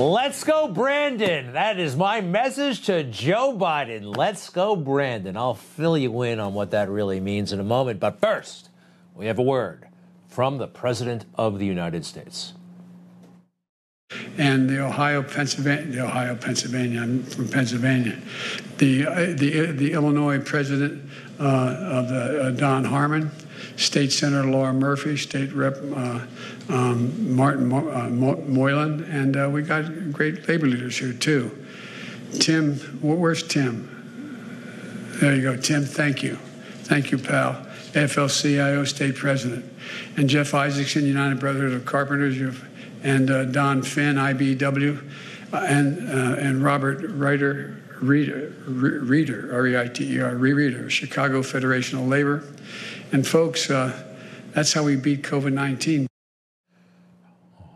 Let's go, Brandon. That is my message to Joe Biden. Let's go, Brandon. I'll fill you in on what that really means in a moment. But first, we have a word from the President of the United States. And the Ohio, Pennsylvania, the Ohio, Pennsylvania. I'm from Pennsylvania. The uh, the the Illinois President uh, of the uh, Don Harmon, State Senator Laura Murphy, State Rep uh, um, Martin Mo- uh, Mo- Moylan, and uh, we got great labor leaders here too. Tim, where's Tim? There you go, Tim. Thank you, thank you, pal. AFL-CIO State President, and Jeff Isaacson, United Brotherhood of Carpenters, and uh, Don Finn, IBW, uh, and and Robert Reiter, Reader, Reader, R-E-I-T-E-R, Reader, Chicago Federation of Labor, and folks, uh, that's how we beat COVID-19.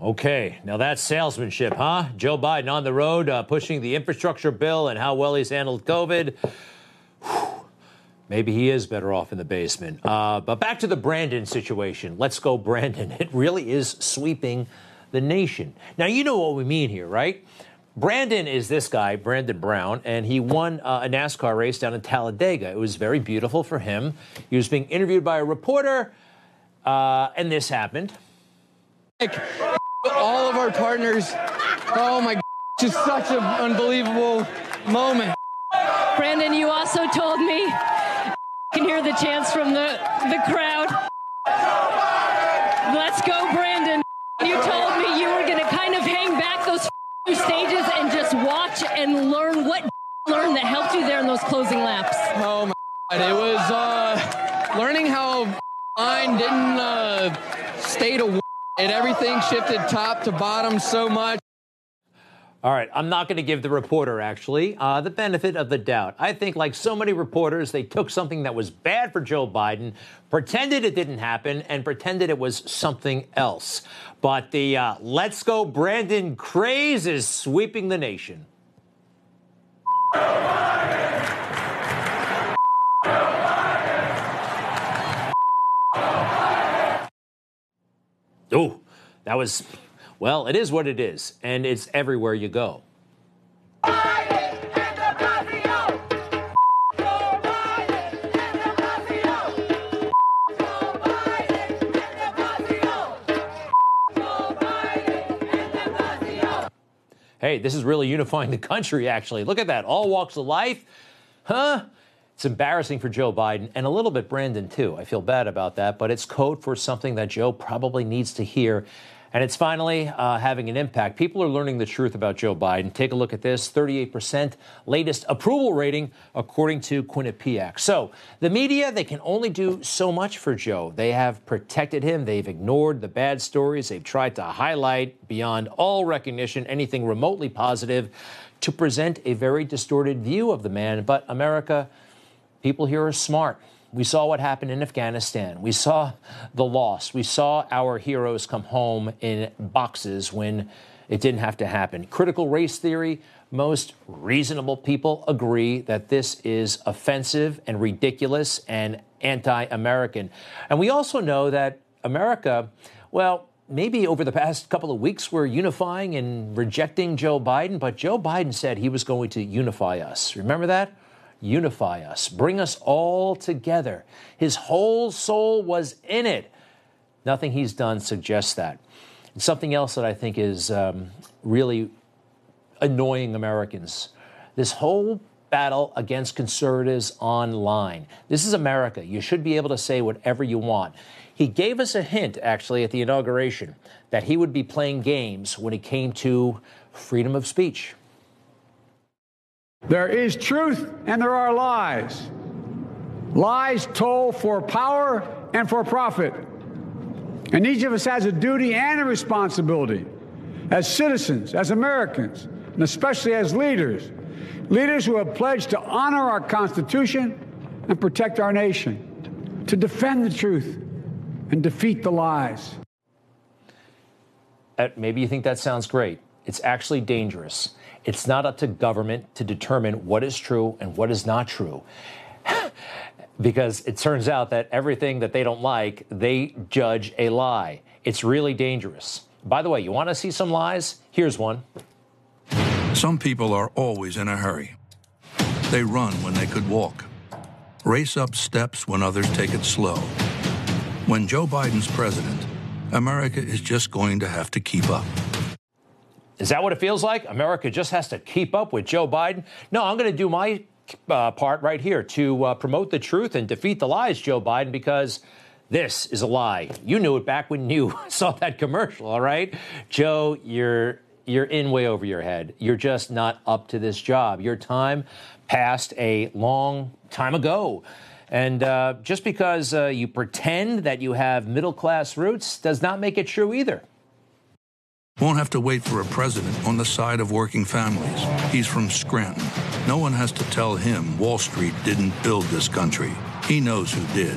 Okay, now that's salesmanship, huh? Joe Biden on the road uh, pushing the infrastructure bill and how well he's handled COVID. Maybe he is better off in the basement. Uh, but back to the Brandon situation. Let's go, Brandon. It really is sweeping the nation. Now, you know what we mean here, right? Brandon is this guy, Brandon Brown, and he won uh, a NASCAR race down in Talladega. It was very beautiful for him. He was being interviewed by a reporter, uh, and this happened. All of our partners, oh my, just such an unbelievable moment. Brandon, you also told me can hear the chants from the, the crowd. Let's go, Brandon. You told me you were going to kind of hang back those stages and just watch and learn what learned that helped you there in those closing laps. Oh, my God. It was uh, learning how line didn't uh, stay to and everything shifted top to bottom so much. All right, I'm not going to give the reporter, actually, uh, the benefit of the doubt. I think, like so many reporters, they took something that was bad for Joe Biden, pretended it didn't happen, and pretended it was something else. But the uh, Let's Go Brandon craze is sweeping the nation. Oh, that was well, it is what it is, and it's everywhere you go. Hey, this is really unifying the country, actually. Look at that. All walks of life. Huh? It's embarrassing for Joe Biden and a little bit Brandon, too. I feel bad about that, but it's code for something that Joe probably needs to hear and it's finally uh, having an impact. People are learning the truth about Joe Biden. Take a look at this 38% latest approval rating, according to Quinnipiac. So the media, they can only do so much for Joe. They have protected him, they've ignored the bad stories, they've tried to highlight beyond all recognition anything remotely positive to present a very distorted view of the man. But America, people here are smart. We saw what happened in Afghanistan. We saw the loss. We saw our heroes come home in boxes when it didn't have to happen. Critical race theory, most reasonable people agree that this is offensive and ridiculous and anti American. And we also know that America, well, maybe over the past couple of weeks we're unifying and rejecting Joe Biden, but Joe Biden said he was going to unify us. Remember that? Unify us, bring us all together. His whole soul was in it. Nothing he's done suggests that. And something else that I think is um, really annoying Americans this whole battle against conservatives online. This is America. You should be able to say whatever you want. He gave us a hint, actually, at the inauguration that he would be playing games when it came to freedom of speech. There is truth and there are lies. Lies told for power and for profit. And each of us has a duty and a responsibility as citizens, as Americans, and especially as leaders. Leaders who have pledged to honor our Constitution and protect our nation, to defend the truth and defeat the lies. Maybe you think that sounds great. It's actually dangerous. It's not up to government to determine what is true and what is not true. because it turns out that everything that they don't like, they judge a lie. It's really dangerous. By the way, you want to see some lies? Here's one. Some people are always in a hurry. They run when they could walk, race up steps when others take it slow. When Joe Biden's president, America is just going to have to keep up. Is that what it feels like? America just has to keep up with Joe Biden? No, I'm going to do my uh, part right here to uh, promote the truth and defeat the lies, Joe Biden, because this is a lie. You knew it back when you saw that commercial, all right? Joe, you're you're in way over your head. You're just not up to this job. Your time passed a long time ago. And uh, just because uh, you pretend that you have middle class roots does not make it true either. Won't have to wait for a president on the side of working families. He's from Scranton. No one has to tell him Wall Street didn't build this country. He knows who did.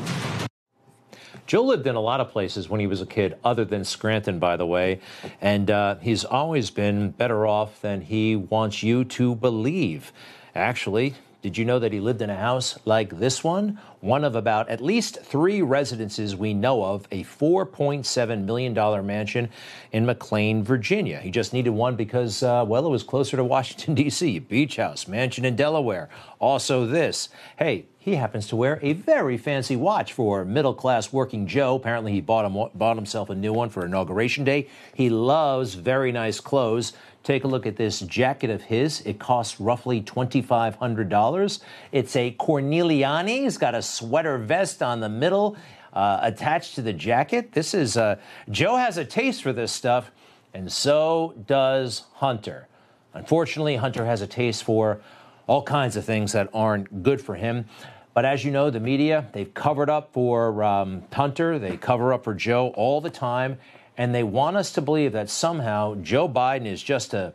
Joe lived in a lot of places when he was a kid, other than Scranton, by the way, and uh, he's always been better off than he wants you to believe. Actually, did you know that he lived in a house like this one? One of about at least three residences we know of, a $4.7 million mansion in McLean, Virginia. He just needed one because, uh, well, it was closer to Washington, D.C., beach house, mansion in Delaware. Also, this. Hey, he happens to wear a very fancy watch for middle class working Joe. Apparently, he bought, him, bought himself a new one for Inauguration Day. He loves very nice clothes. Take a look at this jacket of his. It costs roughly $2,500. It's a Corneliani. He's got a sweater vest on the middle uh, attached to the jacket. This is, uh, Joe has a taste for this stuff, and so does Hunter. Unfortunately, Hunter has a taste for all kinds of things that aren't good for him. But as you know, the media, they've covered up for um, Hunter, they cover up for Joe all the time, and they want us to believe that somehow Joe Biden is just a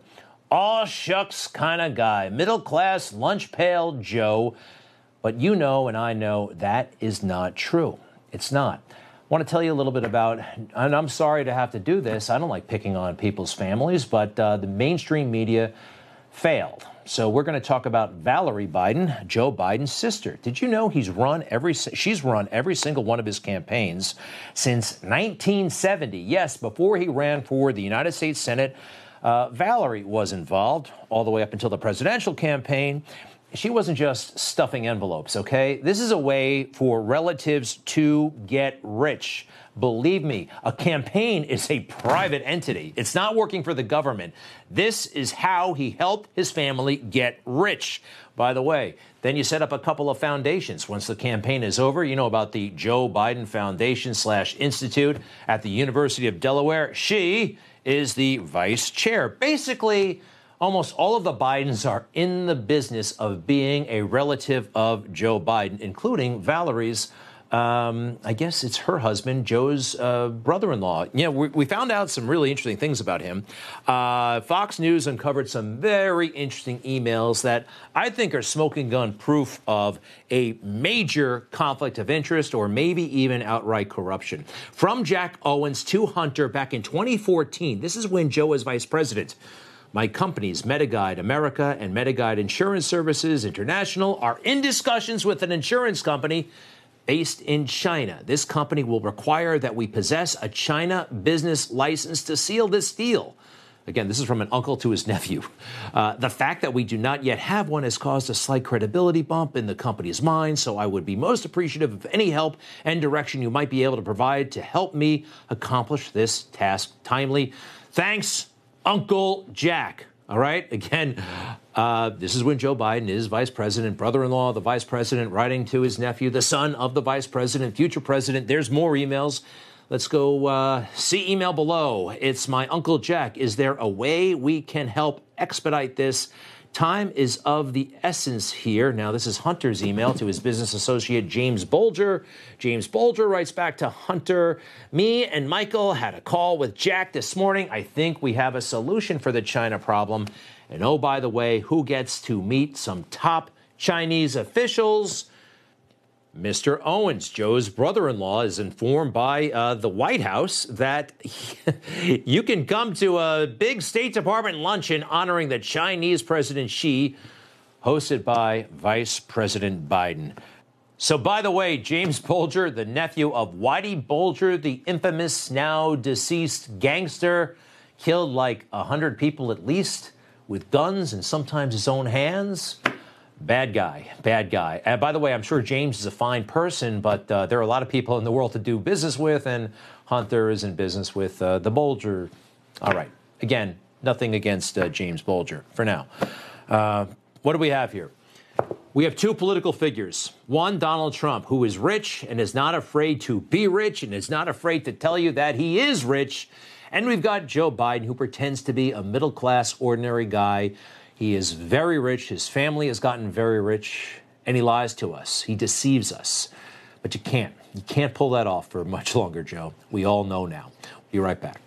all shucks kind of guy, middle class lunch pail Joe. But you know, and I know that is not true. It's not. I want to tell you a little bit about, and I'm sorry to have to do this. I don't like picking on people's families, but uh, the mainstream media failed. So we're going to talk about Valerie Biden, Joe Biden's sister. Did you know he's run every she's run every single one of his campaigns since 1970? Yes, before he ran for the United States Senate, uh, Valerie was involved all the way up until the presidential campaign. She wasn't just stuffing envelopes, okay? This is a way for relatives to get rich. Believe me, a campaign is a private entity. It's not working for the government. This is how he helped his family get rich. By the way, then you set up a couple of foundations. Once the campaign is over, you know about the Joe Biden Foundation slash Institute at the University of Delaware. She is the vice chair. Basically, almost all of the Bidens are in the business of being a relative of Joe Biden, including Valerie's um, I guess it's her husband, Joe's uh, brother in law. Yeah, we, we, found out some really interesting things about him. Uh, Fox News uncovered some very interesting emails that I think are smoking gun proof of a major conflict of interest or maybe even outright corruption. From Jack Owens to Hunter back in 2014, this is when Joe was vice president. My companies, MediGuide America and MediGuide Insurance Services International, are in discussions with an insurance company based in China. This company will require that we possess a China business license to seal this deal. Again, this is from an uncle to his nephew. Uh, the fact that we do not yet have one has caused a slight credibility bump in the company's mind, so I would be most appreciative of any help and direction you might be able to provide to help me accomplish this task timely. Thanks, Uncle Jack. All right. Again, uh, this is when Joe Biden is vice president, brother in law of the vice president, writing to his nephew, the son of the vice president, future president. There's more emails. Let's go uh, see email below. It's my Uncle Jack. Is there a way we can help expedite this? Time is of the essence here. Now, this is Hunter's email to his business associate, James Bulger. James Bulger writes back to Hunter Me and Michael had a call with Jack this morning. I think we have a solution for the China problem. And oh, by the way, who gets to meet some top Chinese officials? Mr. Owens, Joe's brother in law, is informed by uh, the White House that you can come to a big State Department luncheon honoring the Chinese President Xi, hosted by Vice President Biden. So, by the way, James Bulger, the nephew of Whitey Bulger, the infamous, now deceased gangster, killed like 100 people at least with guns and sometimes his own hands. Bad guy, bad guy. And by the way, I'm sure James is a fine person, but uh, there are a lot of people in the world to do business with, and Hunter is in business with uh, the Bulger. All right. Again, nothing against uh, James Bulger for now. Uh, what do we have here? We have two political figures. One, Donald Trump, who is rich and is not afraid to be rich and is not afraid to tell you that he is rich. And we've got Joe Biden, who pretends to be a middle class, ordinary guy he is very rich. His family has gotten very rich, and he lies to us. He deceives us. But you can't. You can't pull that off for much longer, Joe. We all know now. Be right back.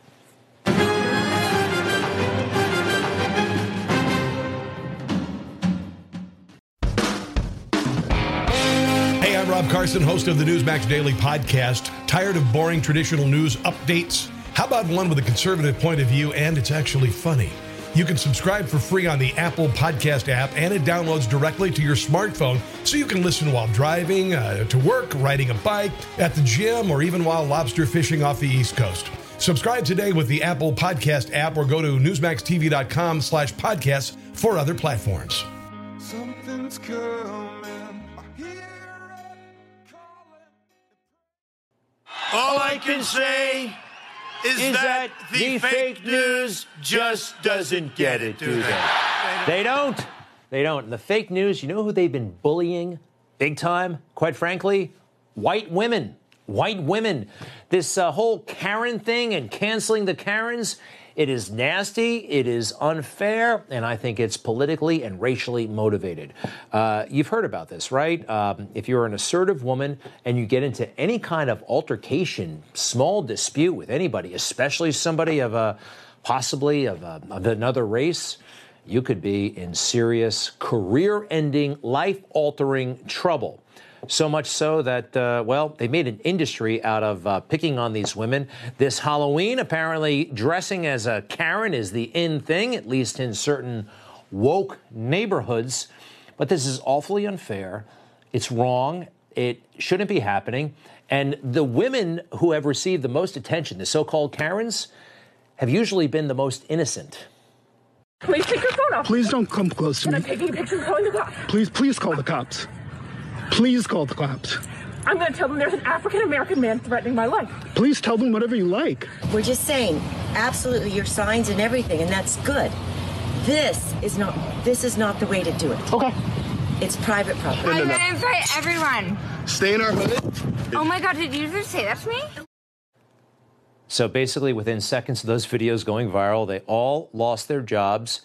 Hey, I'm Rob Carson, host of the Newsmax Daily Podcast. Tired of boring traditional news updates? How about one with a conservative point of view and it's actually funny? You can subscribe for free on the Apple Podcast app, and it downloads directly to your smartphone so you can listen while driving, uh, to work, riding a bike, at the gym, or even while lobster fishing off the East Coast. Subscribe today with the Apple Podcast app or go to newsmaxtv.com slash podcasts for other platforms. Something's coming. All I can say is, is that, that, the, fake, news just doesn't get it, do they? They don't. They don't. And the fake news, you know who they've been bullying big time? Quite frankly, white women. White women. This uh, whole Karen thing and canceling the Karens, it is nasty, it is unfair, and I think it's politically and racially motivated. Uh, you've heard about this, right? Um, if you're an assertive woman and you get into any kind of altercation, small dispute with anybody, especially somebody of a possibly of, a, of another race, you could be in serious career ending, life altering trouble. So much so that, uh, well, they made an industry out of uh, picking on these women. This Halloween, apparently, dressing as a Karen is the in thing, at least in certain woke neighborhoods. But this is awfully unfair. It's wrong. It shouldn't be happening. And the women who have received the most attention, the so called Karens, have usually been the most innocent. Please take your phone off. Please don't come close to me. I'm taking a picture calling the cops. Please, please call the cops. Please call the cops. I'm going to tell them there's an African American man threatening my life. Please tell them whatever you like. We're just saying, absolutely, your signs and everything, and that's good. This is not. This is not the way to do it. Okay. It's private property. I'm going to invite everyone. Stay in our hood. Oh my God! Did you just say that to me? So basically, within seconds of those videos going viral, they all lost their jobs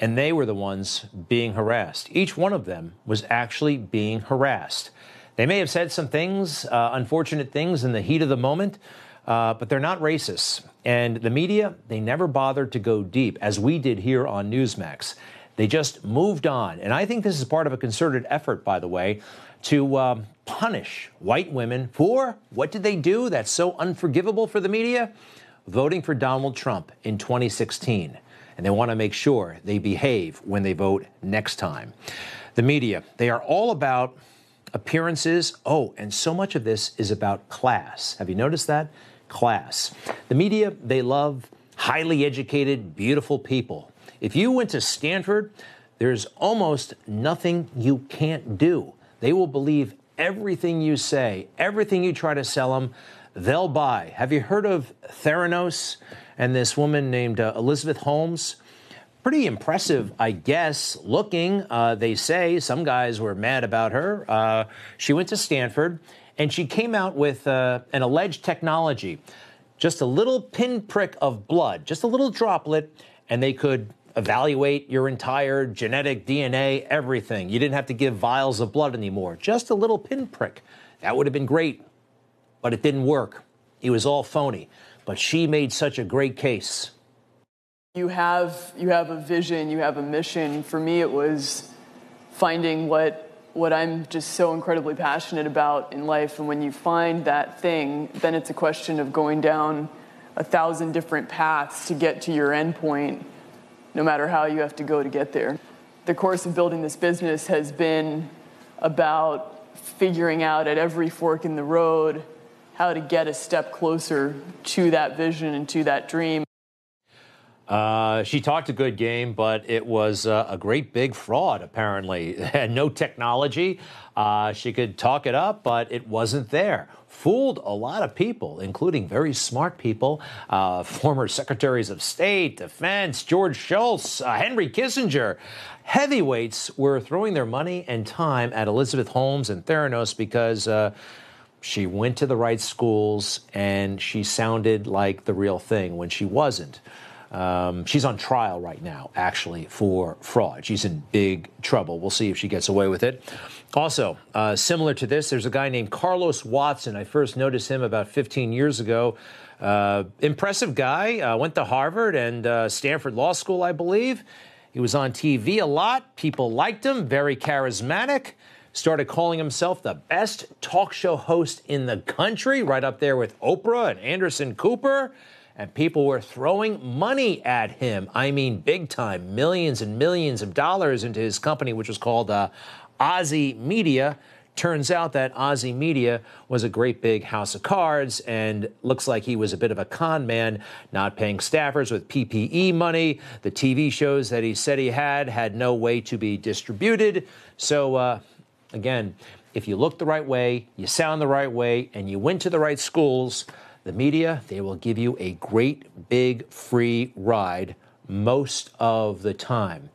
and they were the ones being harassed. Each one of them was actually being harassed. They may have said some things, uh, unfortunate things in the heat of the moment, uh, but they're not racists. And the media, they never bothered to go deep, as we did here on Newsmax. They just moved on. And I think this is part of a concerted effort, by the way, to um, punish white women for what did they do that's so unforgivable for the media? Voting for Donald Trump in 2016 and they want to make sure they behave when they vote next time. The media, they are all about appearances. Oh, and so much of this is about class. Have you noticed that? Class. The media, they love highly educated, beautiful people. If you went to Stanford, there's almost nothing you can't do. They will believe everything you say, everything you try to sell them, they'll buy. Have you heard of Theranos? And this woman named uh, Elizabeth Holmes. Pretty impressive, I guess, looking. Uh, they say some guys were mad about her. Uh, she went to Stanford and she came out with uh, an alleged technology just a little pinprick of blood, just a little droplet, and they could evaluate your entire genetic DNA, everything. You didn't have to give vials of blood anymore, just a little pinprick. That would have been great, but it didn't work. It was all phony. But she made such a great case. You have you have a vision, you have a mission. For me, it was finding what what I'm just so incredibly passionate about in life. And when you find that thing, then it's a question of going down a thousand different paths to get to your end point, no matter how you have to go to get there. The course of building this business has been about figuring out at every fork in the road how to get a step closer to that vision and to that dream. Uh, she talked a good game, but it was uh, a great big fraud, apparently. Had no technology. Uh, she could talk it up, but it wasn't there. Fooled a lot of people, including very smart people, uh, former secretaries of state, defense, George Shultz, uh, Henry Kissinger. Heavyweights were throwing their money and time at Elizabeth Holmes and Theranos because uh, she went to the right schools and she sounded like the real thing when she wasn't. Um, she's on trial right now, actually, for fraud. She's in big trouble. We'll see if she gets away with it. Also, uh, similar to this, there's a guy named Carlos Watson. I first noticed him about 15 years ago. Uh, impressive guy. Uh, went to Harvard and uh, Stanford Law School, I believe. He was on TV a lot. People liked him. Very charismatic. Started calling himself the best talk show host in the country, right up there with Oprah and Anderson Cooper and people were throwing money at him. I mean, big time, millions and millions of dollars into his company, which was called uh, Ozy Media. Turns out that Ozy Media was a great big house of cards and looks like he was a bit of a con man, not paying staffers with PPE money. The TV shows that he said he had had no way to be distributed. So, uh, again, if you look the right way, you sound the right way, and you went to the right schools, the media, they will give you a great big free ride most of the time.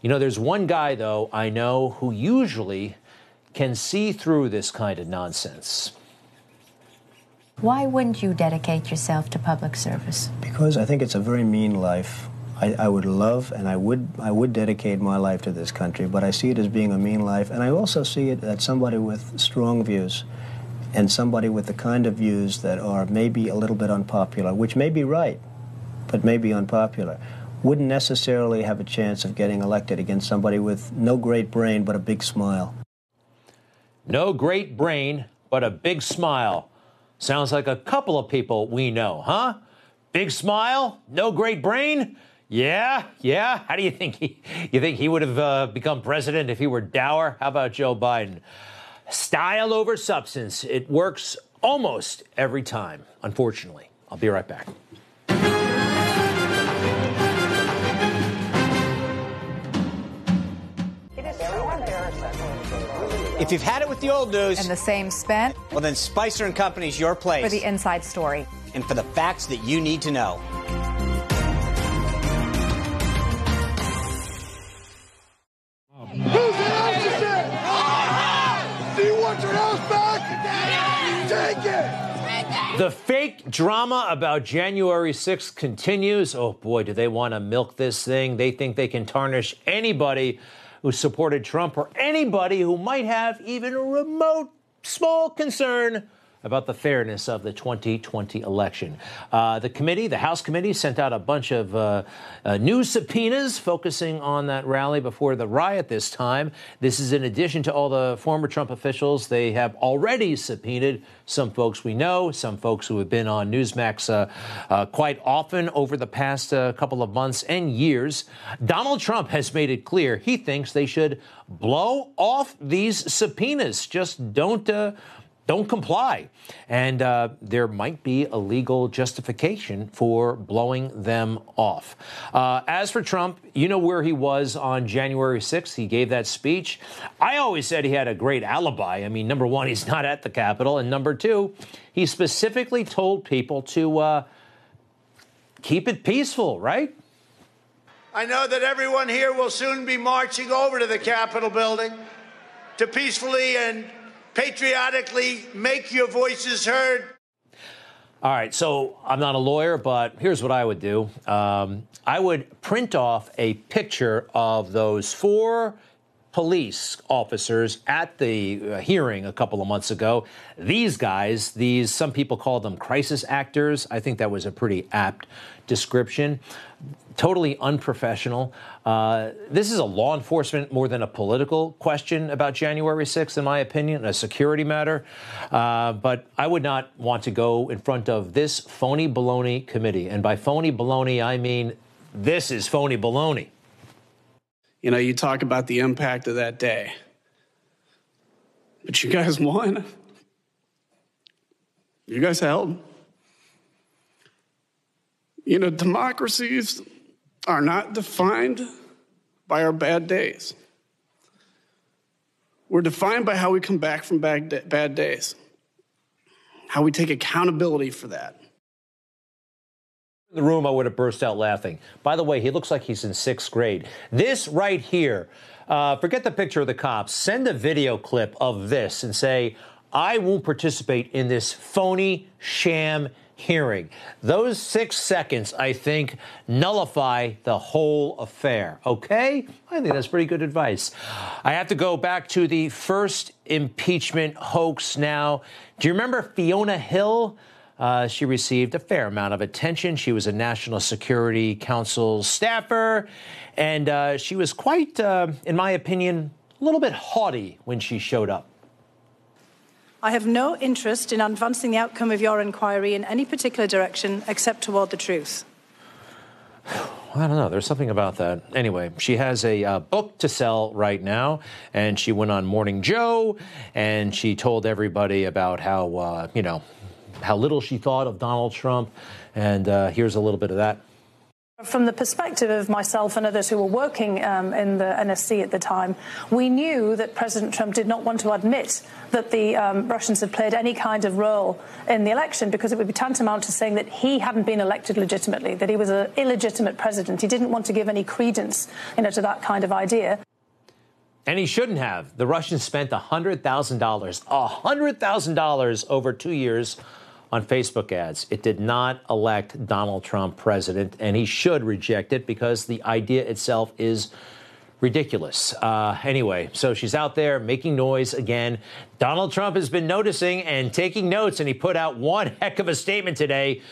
You know, there's one guy, though, I know who usually can see through this kind of nonsense. Why wouldn't you dedicate yourself to public service? Because I think it's a very mean life. I, I, would love and I would I would dedicate my life to this country, but I see it as being a mean life, and I also see it as somebody with strong views and somebody with the kind of views that are maybe a little bit unpopular, which may be right, but may be unpopular, wouldn't necessarily have a chance of getting elected against somebody with no great brain but a big smile. No great brain, but a big smile. Sounds like a couple of people we know, huh? Big smile, no great brain. Yeah, yeah. How do you think he? You think he would have uh, become president if he were dour? How about Joe Biden? Style over substance. It works almost every time, unfortunately. I'll be right back. If you've had it with the old news and the same spent, well, then Spicer and Company's your place for the inside story and for the facts that you need to know. The fake drama about January 6th continues. Oh boy, do they want to milk this thing? They think they can tarnish anybody who supported Trump or anybody who might have even a remote small concern about the fairness of the 2020 election. Uh, the committee, the House committee, sent out a bunch of uh, uh, new subpoenas focusing on that rally before the riot this time. This is in addition to all the former Trump officials they have already subpoenaed. Some folks we know, some folks who have been on Newsmax uh, uh, quite often over the past uh, couple of months and years. Donald Trump has made it clear he thinks they should blow off these subpoenas. Just don't don't comply. And uh, there might be a legal justification for blowing them off. Uh, as for Trump, you know where he was on January 6th. He gave that speech. I always said he had a great alibi. I mean, number one, he's not at the Capitol. And number two, he specifically told people to uh, keep it peaceful, right? I know that everyone here will soon be marching over to the Capitol building to peacefully and patriotically make your voices heard. All right, so I'm not a lawyer, but here's what I would do. Um, I would print off a picture of those four police officers at the uh, hearing a couple of months ago. These guys, these some people call them crisis actors. I think that was a pretty apt description. Totally unprofessional. Uh, this is a law enforcement more than a political question about January 6th, in my opinion, a security matter. Uh, but I would not want to go in front of this phony baloney committee. And by phony baloney, I mean this is phony baloney. You know, you talk about the impact of that day. But you guys won. You guys held. You know, democracies are not defined by our bad days. We're defined by how we come back from bad, bad days, how we take accountability for that the room, I would have burst out laughing. By the way, he looks like he's in sixth grade. This right here, uh, forget the picture of the cops. Send a video clip of this and say, I won't participate in this phony sham hearing. Those six seconds, I think, nullify the whole affair. Okay? I think that's pretty good advice. I have to go back to the first impeachment hoax now. Do you remember Fiona Hill? Uh, she received a fair amount of attention. She was a National Security Council staffer, and uh, she was quite, uh, in my opinion, a little bit haughty when she showed up. I have no interest in advancing the outcome of your inquiry in any particular direction except toward the truth. I don't know. There's something about that. Anyway, she has a uh, book to sell right now, and she went on Morning Joe, and she told everybody about how, uh, you know, how little she thought of Donald Trump. And uh, here's a little bit of that. From the perspective of myself and others who were working um, in the NSC at the time, we knew that President Trump did not want to admit that the um, Russians had played any kind of role in the election because it would be tantamount to saying that he hadn't been elected legitimately, that he was an illegitimate president. He didn't want to give any credence you know, to that kind of idea. And he shouldn't have. The Russians spent $100,000, $100,000 over two years on Facebook ads. It did not elect Donald Trump president, and he should reject it because the idea itself is ridiculous. Uh, anyway, so she's out there making noise again. Donald Trump has been noticing and taking notes, and he put out one heck of a statement today.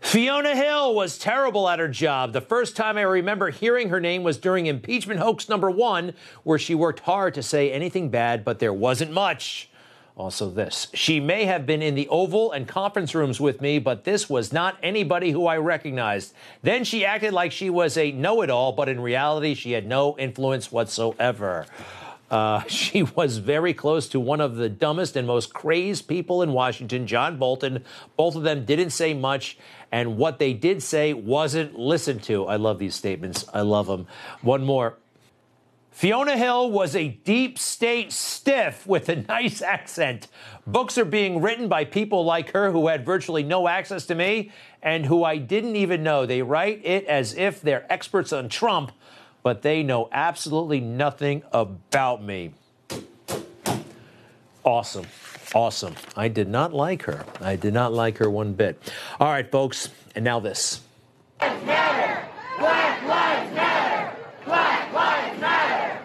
Fiona Hill was terrible at her job. The first time I remember hearing her name was during impeachment hoax number one, where she worked hard to say anything bad, but there wasn't much. Also, this. She may have been in the Oval and conference rooms with me, but this was not anybody who I recognized. Then she acted like she was a know it all, but in reality, she had no influence whatsoever. Uh, she was very close to one of the dumbest and most crazed people in Washington, John Bolton. Both of them didn't say much, and what they did say wasn't listened to. I love these statements. I love them. One more. Fiona Hill was a deep state stiff with a nice accent. Books are being written by people like her who had virtually no access to me and who I didn't even know. They write it as if they're experts on Trump, but they know absolutely nothing about me. Awesome. Awesome. I did not like her. I did not like her one bit. All right, folks, and now this. Matter. Black Lives Matter. Black Lives Matter.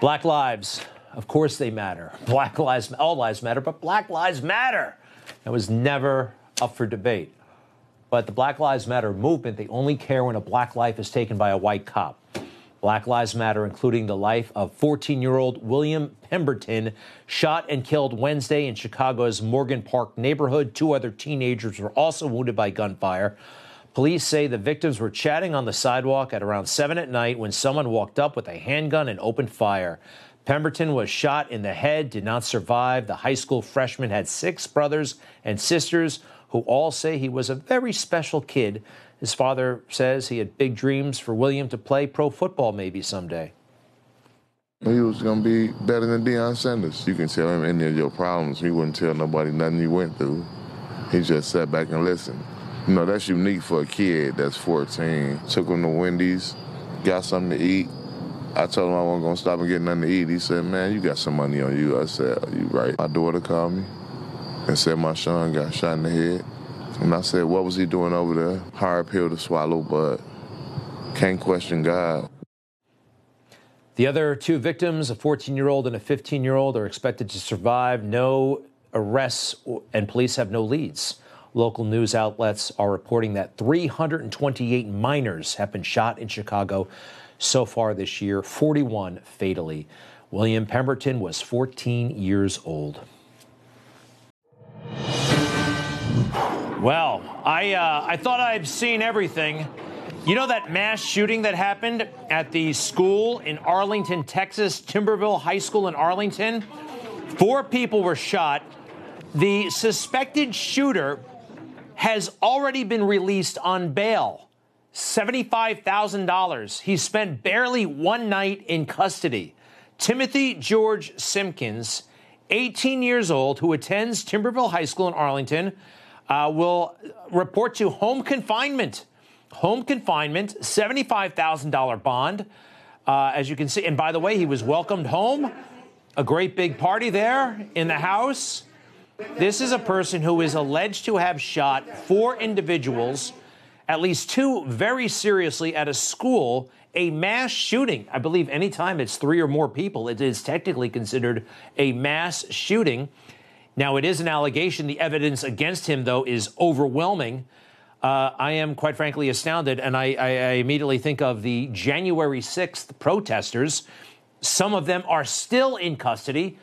Black lives, of course they matter. Black lives, all lives matter, but Black Lives Matter. That was never up for debate. But the Black Lives Matter movement, they only care when a black life is taken by a white cop. Black Lives Matter, including the life of 14 year old William Pemberton, shot and killed Wednesday in Chicago's Morgan Park neighborhood. Two other teenagers were also wounded by gunfire. Police say the victims were chatting on the sidewalk at around 7 at night when someone walked up with a handgun and opened fire. Pemberton was shot in the head, did not survive. The high school freshman had six brothers and sisters who all say he was a very special kid. His father says he had big dreams for William to play pro football maybe someday. He was going to be better than Deion Sanders. You can tell him any of your problems. He wouldn't tell nobody nothing you went through. He just sat back and listened. You know, that's unique for a kid that's 14. Took him to Wendy's, got something to eat. I told him I wasn't gonna stop and get nothing to eat. He said, man, you got some money on you. I said, you right. My daughter called me. and said my son got shot in the head. And I said, what was he doing over there? Hard pill to swallow, but can't question God. The other two victims, a 14 year old and a 15 year old, are expected to survive. No arrests, and police have no leads. Local news outlets are reporting that 328 minors have been shot in Chicago so far this year, 41 fatally. William Pemberton was 14 years old. Well, I, uh, I thought I'd seen everything. You know that mass shooting that happened at the school in Arlington, Texas, Timberview High School in Arlington? Four people were shot. The suspected shooter has already been released on bail $75,000. He spent barely one night in custody. Timothy George Simpkins, 18 years old, who attends Timberview High School in Arlington, uh, will report to home confinement. Home confinement, $75,000 bond. Uh, as you can see, and by the way, he was welcomed home. A great big party there in the house. This is a person who is alleged to have shot four individuals, at least two very seriously, at a school, a mass shooting. I believe anytime it's three or more people, it is technically considered a mass shooting. Now, it is an allegation. The evidence against him, though, is overwhelming. Uh, I am quite frankly astounded, and I, I, I immediately think of the January 6th protesters. Some of them are still in custody.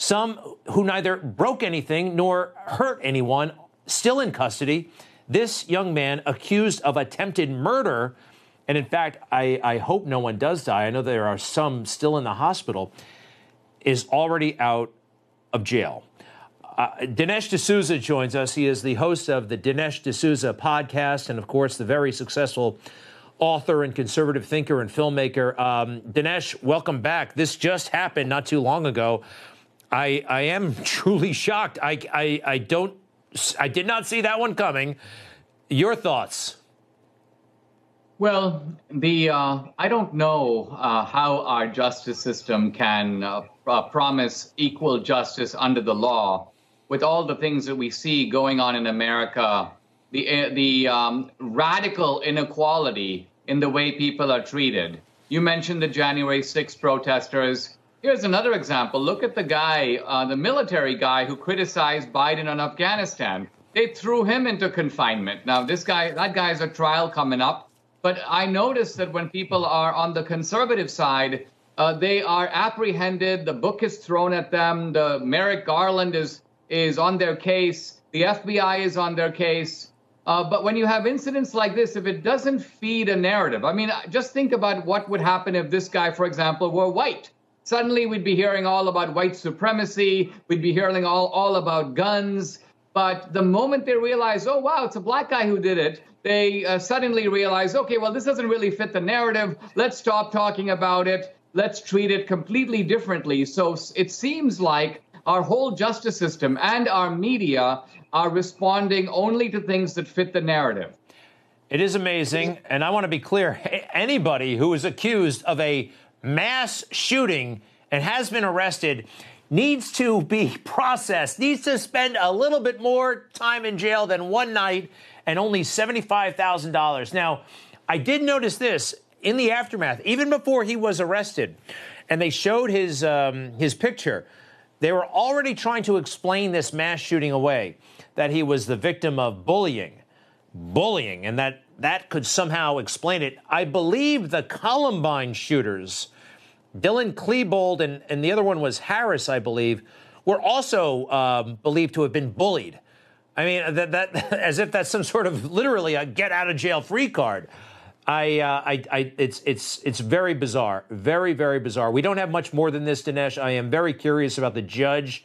Some who neither broke anything nor hurt anyone, still in custody. This young man accused of attempted murder, and in fact, I, I hope no one does die. I know there are some still in the hospital, is already out of jail. Uh, Dinesh D'Souza joins us. He is the host of the Dinesh D'Souza podcast, and of course, the very successful author and conservative thinker and filmmaker. Um, Dinesh, welcome back. This just happened not too long ago. I, I am truly shocked. I, I, I don't, I did not see that one coming. Your thoughts? Well, the uh, I don't know uh, how our justice system can uh, uh promise equal justice under the law with all the things that we see going on in America. The uh, the um, radical inequality in the way people are treated. You mentioned the January 6 protesters. Here's another example. Look at the guy, uh, the military guy who criticized Biden on Afghanistan. They threw him into confinement. Now, this guy, that guy has a trial coming up. But I noticed that when people are on the conservative side, uh, they are apprehended. The book is thrown at them. The Merrick Garland is is on their case. The FBI is on their case. Uh, but when you have incidents like this, if it doesn't feed a narrative, I mean, just think about what would happen if this guy, for example, were white. Suddenly, we'd be hearing all about white supremacy. We'd be hearing all, all about guns. But the moment they realize, oh, wow, it's a black guy who did it, they uh, suddenly realize, okay, well, this doesn't really fit the narrative. Let's stop talking about it. Let's treat it completely differently. So it seems like our whole justice system and our media are responding only to things that fit the narrative. It is amazing. And I want to be clear anybody who is accused of a mass shooting and has been arrested needs to be processed, needs to spend a little bit more time in jail than one night and only $75,000. Now, I did notice this in the aftermath, even before he was arrested, and they showed his, um, his picture. They were already trying to explain this mass shooting away, that he was the victim of bullying, bullying, and that that could somehow explain it. I believe the Columbine shooters, Dylan Klebold and, and the other one was Harris, I believe, were also um, believed to have been bullied. I mean, that, that as if that's some sort of literally a get out of jail free card. I, uh, I, I, it's, it's, it's very bizarre, very, very bizarre. We don't have much more than this, Dinesh. I am very curious about the judge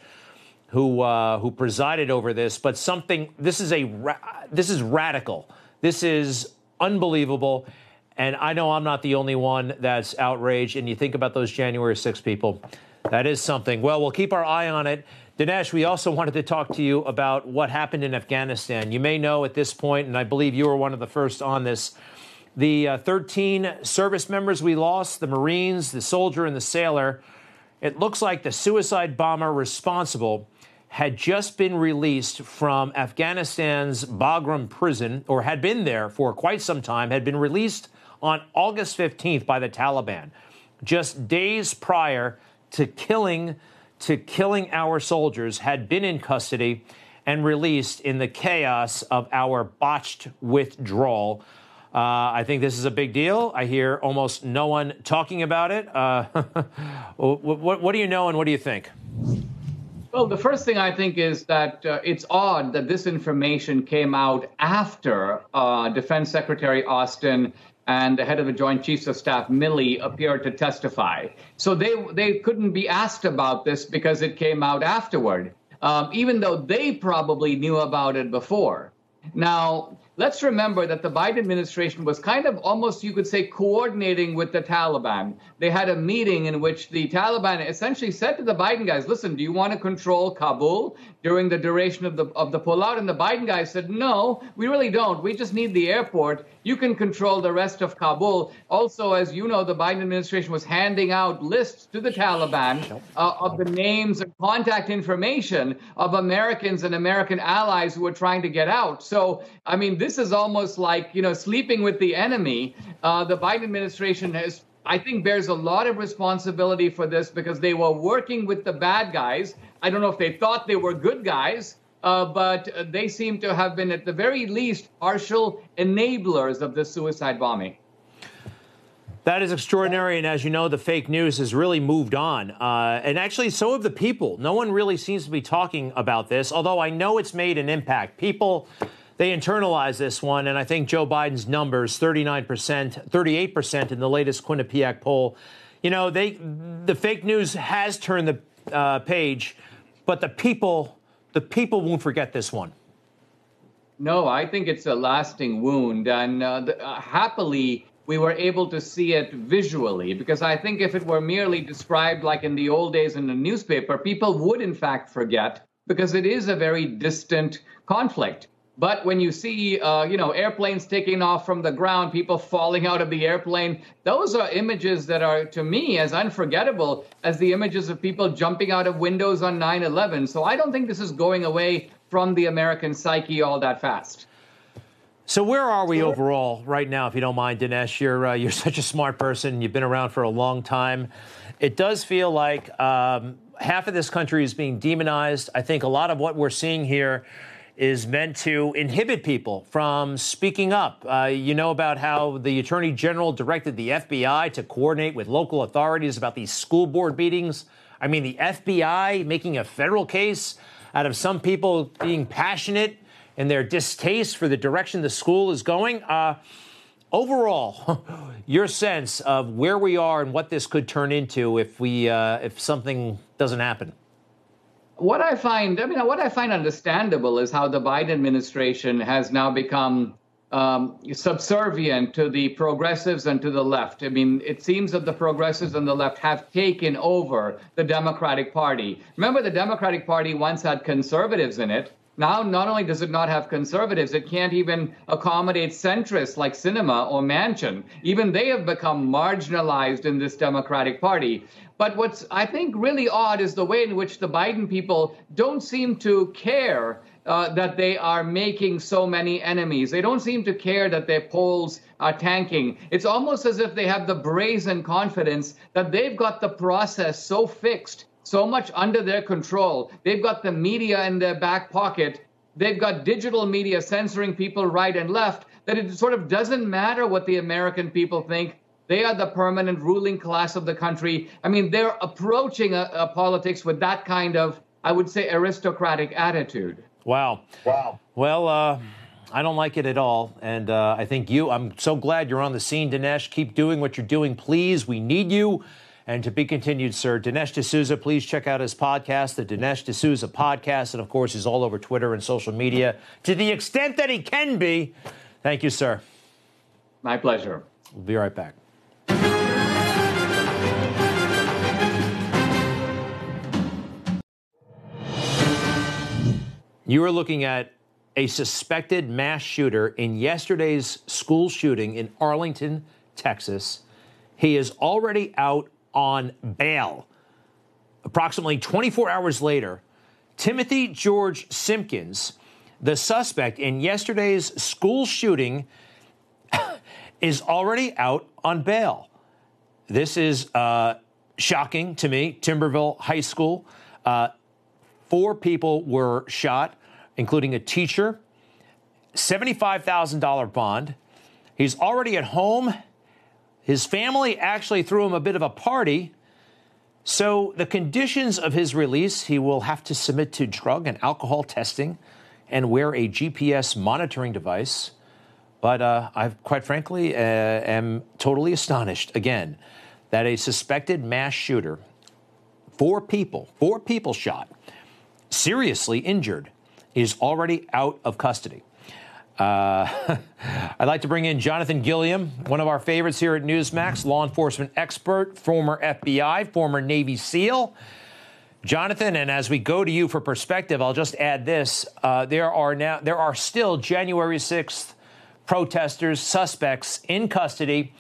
who, uh, who presided over this. But something, this is a, ra- this is radical. This is unbelievable. And I know I'm not the only one that's outraged. And you think about those January 6 people, that is something. Well, we'll keep our eye on it. Dinesh, we also wanted to talk to you about what happened in Afghanistan. You may know at this point, and I believe you were one of the first on this the uh, 13 service members we lost, the Marines, the soldier, and the sailor, it looks like the suicide bomber responsible had just been released from Afghanistan's Bagram prison, or had been there for quite some time, had been released on August 15th by the Taliban, just days prior to killing to killing our soldiers, had been in custody and released in the chaos of our botched withdrawal. Uh, I think this is a big deal. I hear almost no one talking about it. Uh, what, what, what do you know and what do you think? Well, the first thing I think is that uh, it's odd that this information came out after uh, Defense Secretary Austin and the head of the Joint Chiefs of Staff, Milley, appeared to testify. So they they couldn't be asked about this because it came out afterward, um, even though they probably knew about it before. Now, let's remember that the Biden administration was kind of almost, you could say, coordinating with the Taliban. They had a meeting in which the Taliban essentially said to the Biden guys, listen, do you want to control Kabul during the duration of the, of the pullout? And the Biden guys said, no, we really don't. We just need the airport. You can control the rest of Kabul. Also, as you know, the Biden administration was handing out lists to the Taliban uh, of the names and contact information of Americans and American allies who were trying to get out. So, I mean, this is almost like, you know, sleeping with the enemy. Uh, the Biden administration has I think bears a lot of responsibility for this because they were working with the bad guys. I don't know if they thought they were good guys, uh, but they seem to have been, at the very least, partial enablers of the suicide bombing. That is extraordinary. And as you know, the fake news has really moved on. Uh, and actually, so have the people. No one really seems to be talking about this, although I know it's made an impact. People they internalize this one, and I think Joe Biden's numbers, 39%, 38% in the latest Quinnipiac poll, you know, they the fake news has turned the uh, page, but the people, the people won't forget this one. No, I think it's a lasting wound, and uh, the, uh, happily we were able to see it visually because I think if it were merely described like in the old days in the newspaper, people would in fact forget because it is a very distant conflict. But when you see, uh, you know, airplanes taking off from the ground, people falling out of the airplane, those are images that are, to me, as unforgettable as the images of people jumping out of windows on 9 11. So I don't think this is going away from the American psyche all that fast. So where are we overall right now, if you don't mind, Dinesh? You're uh, you're such a smart person. You've been around for a long time. It does feel like um, half of this country is being demonized. I think a lot of what we're seeing here is meant to inhibit people from speaking up. Uh, you know about how the Attorney General directed the FBI to coordinate with local authorities about these school board meetings. I mean, the FBI making a federal case out of some people being passionate in their distaste for the direction the school is going. Uh, overall, your sense of where we are and what this could turn into if we uh, if something doesn't happen what I find, I mean, what I find understandable is how the Biden administration has now become um, subservient to the progressives and to the left. I mean, it seems that the progressives and the left have taken over the Democratic Party. Remember, the Democratic Party once had conservatives in it. Now, not only does it not have conservatives, it can't even accommodate centrists like Sinema or Manchin. Even they have become marginalized in this Democratic Party. But what's, I think, really odd is the way in which the Biden people don't seem to care uh, that they are making so many enemies. They don't seem to care that their polls are tanking. It's almost as if they have the brazen confidence that they've got the process so fixed, so much under their control. They've got the media in their back pocket. They've got digital media censoring people right and left that it sort of doesn't matter what the American people think. They are the permanent ruling class of the country. I mean, they're approaching a, a politics with that kind of, I would say, aristocratic attitude. Wow. Wow. Well, uh, I don't like it at all. And uh, I think you, I'm so glad you're on the scene, Dinesh. Keep doing what you're doing, please. We need you. And to be continued, sir. Dinesh D'Souza, please check out his podcast, the Dinesh D'Souza podcast. And of course, he's all over Twitter and social media to the extent that he can be. Thank you, sir. My pleasure. We'll be right back. You are looking at a suspected mass shooter in yesterday's school shooting in Arlington, Texas. He is already out on bail. Approximately 24 hours later, Timothy George Simpkins, the suspect in yesterday's school shooting, is already out on bail. This is uh, shocking to me. Timberview High School. Uh, four people were shot, including a teacher. $75,000 bond. He's already at home. His family actually threw him a bit of a party. So, the conditions of his release, he will have to submit to drug and alcohol testing and wear a GPS monitoring device. But uh, I, quite frankly, uh, am totally astonished again that a suspected mass shooter, four people, four people shot, seriously injured, is already out of custody. Uh, I'd like to bring in Jonathan Gilliam, one of our favorites here at Newsmax, law enforcement expert, former FBI, former Navy SEAL. Jonathan, and as we go to you for perspective, I'll just add this: uh, there are now there are still January sixth protesters, suspects in custody.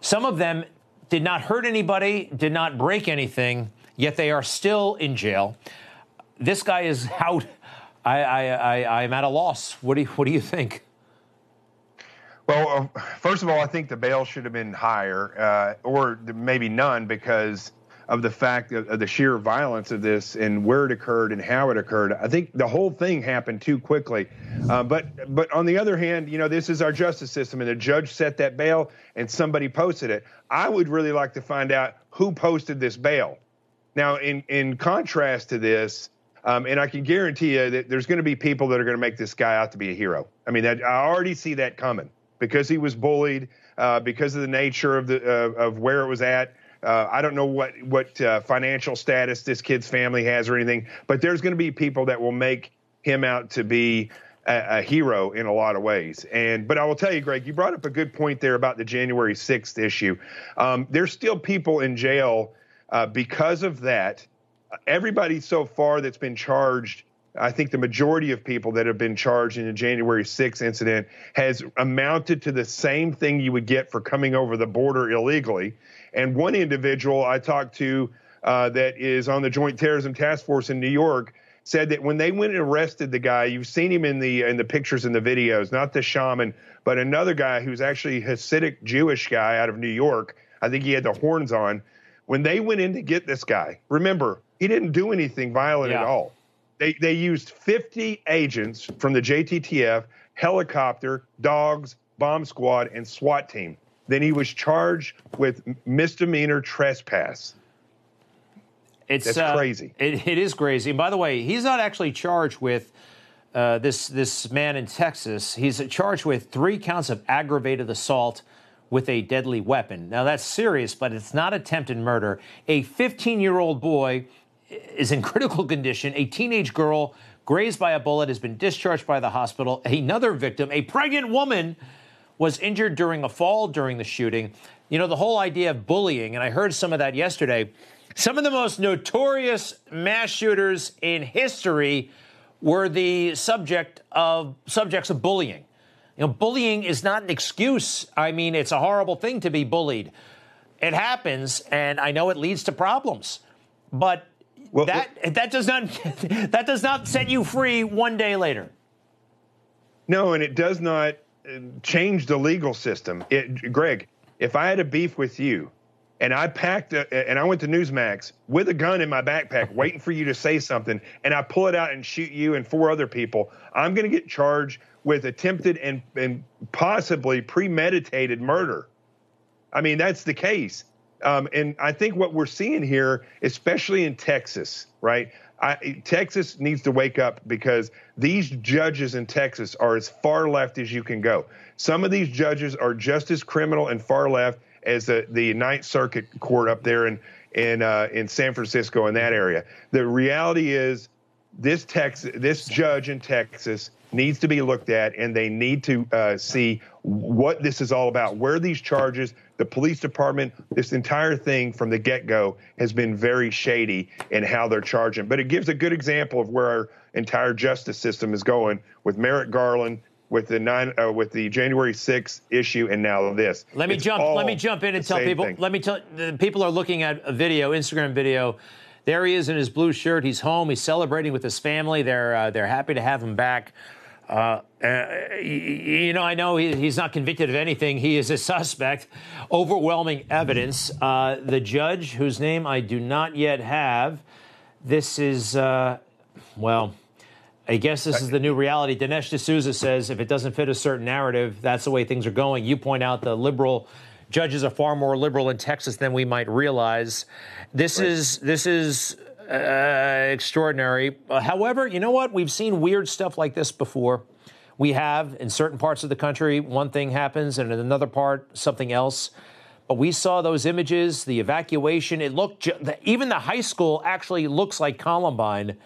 Some of them did not hurt anybody, did not break anything, yet they are still in jail. This guy is out. I, I, I, I'm at a loss. What do you, what do you think? Well, uh, first of all, I think the bail should have been higher, uh, or maybe none, because of the fact of, of, the sheer violence of this and where it occurred and how it occurred. I think the whole thing happened too quickly. Uh, but but on the other hand, you know, this is our justice system, and the judge set that bail, and somebody posted it. I would really like to find out who posted this bail. Now, in in contrast to this, um, and I can guarantee you that there's going to be people that are going to make this guy out to be a hero. I mean, that, I already see that coming because he was bullied, uh, because of the nature of the uh, of where it was at. Uh, I don't know what what uh, financial status this kid's family has or anything, but there's going to be people that will make him out to be a, a, hero in a lot of ways. And but I will tell you, Greg, you brought up a good point there about the January 6th issue. Um, there's still people in jail uh, because of that. Everybody so far that's been charged I think the majority of people that have been charged in the January 6th incident has amounted to the same thing you would get for coming over the border illegally. And one individual I talked to uh, that is on the Joint Terrorism Task Force in New York said that when they went and arrested the guy, you've seen him in the in the pictures and the videos, not the shaman, but another guy who's actually a Hasidic Jewish guy out of New York. I think he had the horns on. When they went in to get this guy, remember he didn't do anything violent yeah. at all they, they used 50 agents from the JTTF, helicopter, dogs, bomb squad, and SWAT team. Then he was charged with misdemeanor trespass. It's That's uh, crazy. It, it is crazy. And by the way, he's not actually charged with uh, this this man in Texas. He's charged with three counts of aggravated assault with a deadly weapon. Now that's serious, but it's not attempted murder. A 15 year old boy is in critical condition. A teenage girl grazed by a bullet has been discharged by the hospital. Another victim, a pregnant woman, was injured during a fall during the shooting. You know, the whole idea of bullying, and I heard some of that yesterday. Some of the most notorious mass shooters in history were the subject of subjects of bullying. You know, bullying is not an excuse. I mean, it's a horrible thing to be bullied. It happens, and I know it leads to problems. But well, that well, that does not that does not set you free one day later. No, and it does not uh, change the legal system. It, Greg, if I had a beef with you, and I packed a, and I went to Newsmax with a gun in my backpack, waiting for you to say something, and I pull it out and shoot you and four other people, I'm going to get charged with attempted and and possibly premeditated murder. I mean, that's the case. Um, and I think what we're seeing here, especially in Texas, right? I, Texas needs to wake up because these judges in Texas are as far left as you can go. Some of these judges are just as criminal and far left as the, the Ninth Circuit Court up there in in uh, in San Francisco in that area. The reality is, this Texas this judge in Texas needs to be looked at, and they need to uh, see what this is all about. Where these charges, the police department, this entire thing from the get go has been very shady in how they're charging. But it gives a good example of where our entire justice system is going with Merrick Garland. With the nine, uh, with the January 6th issue, and now this. Let me it's jump. Let me jump in and tell people. Thing. Let me tell. The people are looking at a video, Instagram video, There he is in his blue shirt. He's home. He's celebrating with his family. They're uh, they're happy to have him back. Uh, uh, you know, I know he, he's not convicted of anything. He is a suspect. Overwhelming evidence. Uh, the judge, whose name I do not yet have, this is, uh, well, I guess this is the new reality. Dinesh D'Souza says if it doesn't fit a certain narrative, that's the way things are going. You point out the liberal judges are far more liberal in Texas than we might realize. This right. is this is uh, extraordinary. Uh, however, you know what? We've seen weird stuff like this before. We have in certain parts of the country, one thing happens, and in another part, something else. But we saw those images, the evacuation. It looked even the high school actually looks like Columbine.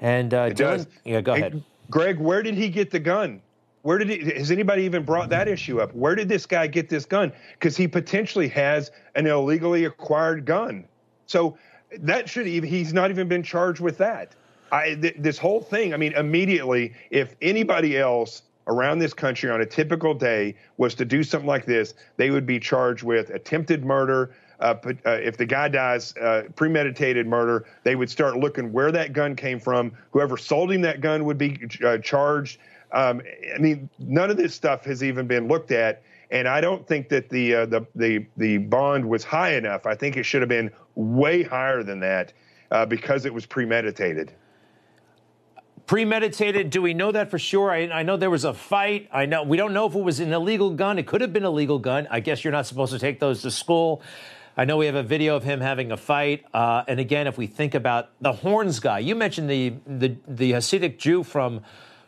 And uh, it Dylan, does. yeah, go hey, ahead. Greg, where did he get the gun? Where did he, has anybody even brought that issue up? Where did this guy get this gun? Because he potentially has an illegally acquired gun. So that should even he's not even been charged with that. I th- this whole thing. I mean, immediately, if anybody else around this country on a typical day was to do something like this, they would be charged with attempted murder. Uh, uh, if the guy dies, uh, premeditated murder, they would start looking where that gun came from. Whoever sold him that gun would be uh, charged. Um, I mean, none of this stuff has even been looked at, and I don't think that the uh, the the the bond was high enough. I think it should have been way higher than that uh, because it was premeditated. Premeditated? Do we know that for sure? I, I, know there was a fight. I know we don't know if it was an illegal gun. It could have been a legal gun. I guess you're not supposed to take those to school. I know we have a video of him having a fight. Uh, and again, if we think about the horns guy, you mentioned the the, the Hasidic Jew from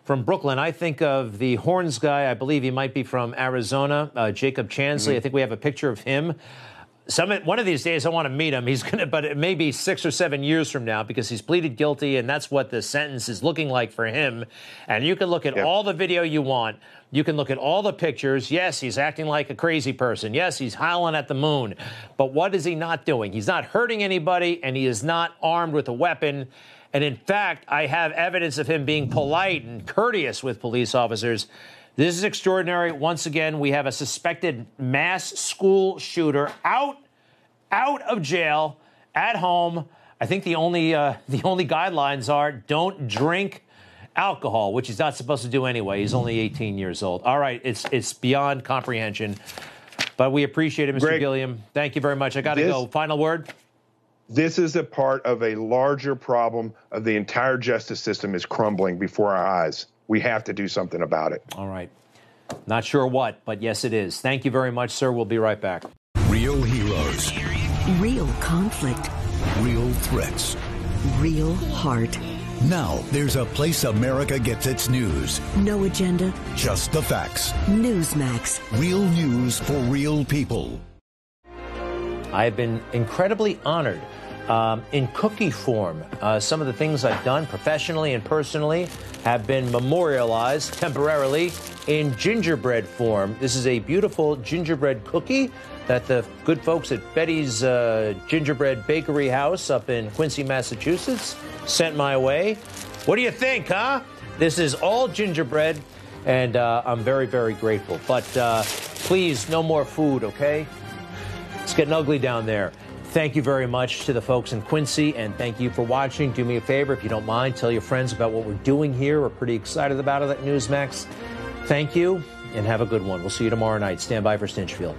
from Brooklyn. I think of the horns guy. I believe he might be from Arizona, uh, Jacob Chansley. Mm-hmm. I think we have a picture of him. Some one of these days I want to meet him. He's gonna, but it may be six or seven years from now because he's pleaded guilty, and that's what the sentence is looking like for him. And you can look at all the video you want. You can look at all the pictures. Yes, he's acting like a crazy person. Yes, he's howling at the moon. But what is he not doing? He's not hurting anybody, and he is not armed with a weapon. And in fact, I have evidence of him being polite and courteous with police officers. This is extraordinary. Once again, we have a suspected mass school shooter out, out of jail, at home. I think the only uh, the only guidelines are don't drink alcohol, which he's not supposed to do anyway. He's only 18 years old. All right, it's it's beyond comprehension, but we appreciate it, Mr. Greg, Gilliam. Thank you very much. I got to go. Final word. This is a part of a larger problem of the entire justice system is crumbling before our eyes. We have to do something about it. All right. Not sure what, but yes, it is. Thank you very much, sir. We'll be right back. Real heroes. Real conflict. Real threats. Real heart. Now, there's a place America gets its news. No agenda. Just the facts. Newsmax. Real news for real people. I have been incredibly honored um, in cookie form. Uh, some of the things I've done professionally and personally have been memorialized temporarily in gingerbread form. This is a beautiful gingerbread cookie that the good folks at Betty's uh, Gingerbread Bakery House up in Quincy, Massachusetts sent my way. What do you think, huh? This is all gingerbread, and uh, I'm very, very grateful. But uh, please, no more food, okay? It's getting ugly down there. Thank you very much to the folks in Quincy, and thank you for watching. Do me a favor, if you don't mind, tell your friends about what we're doing here. We're pretty excited about it at Newsmax. Thank you, and have a good one. We'll see you tomorrow night. Stand by for Stinchfield.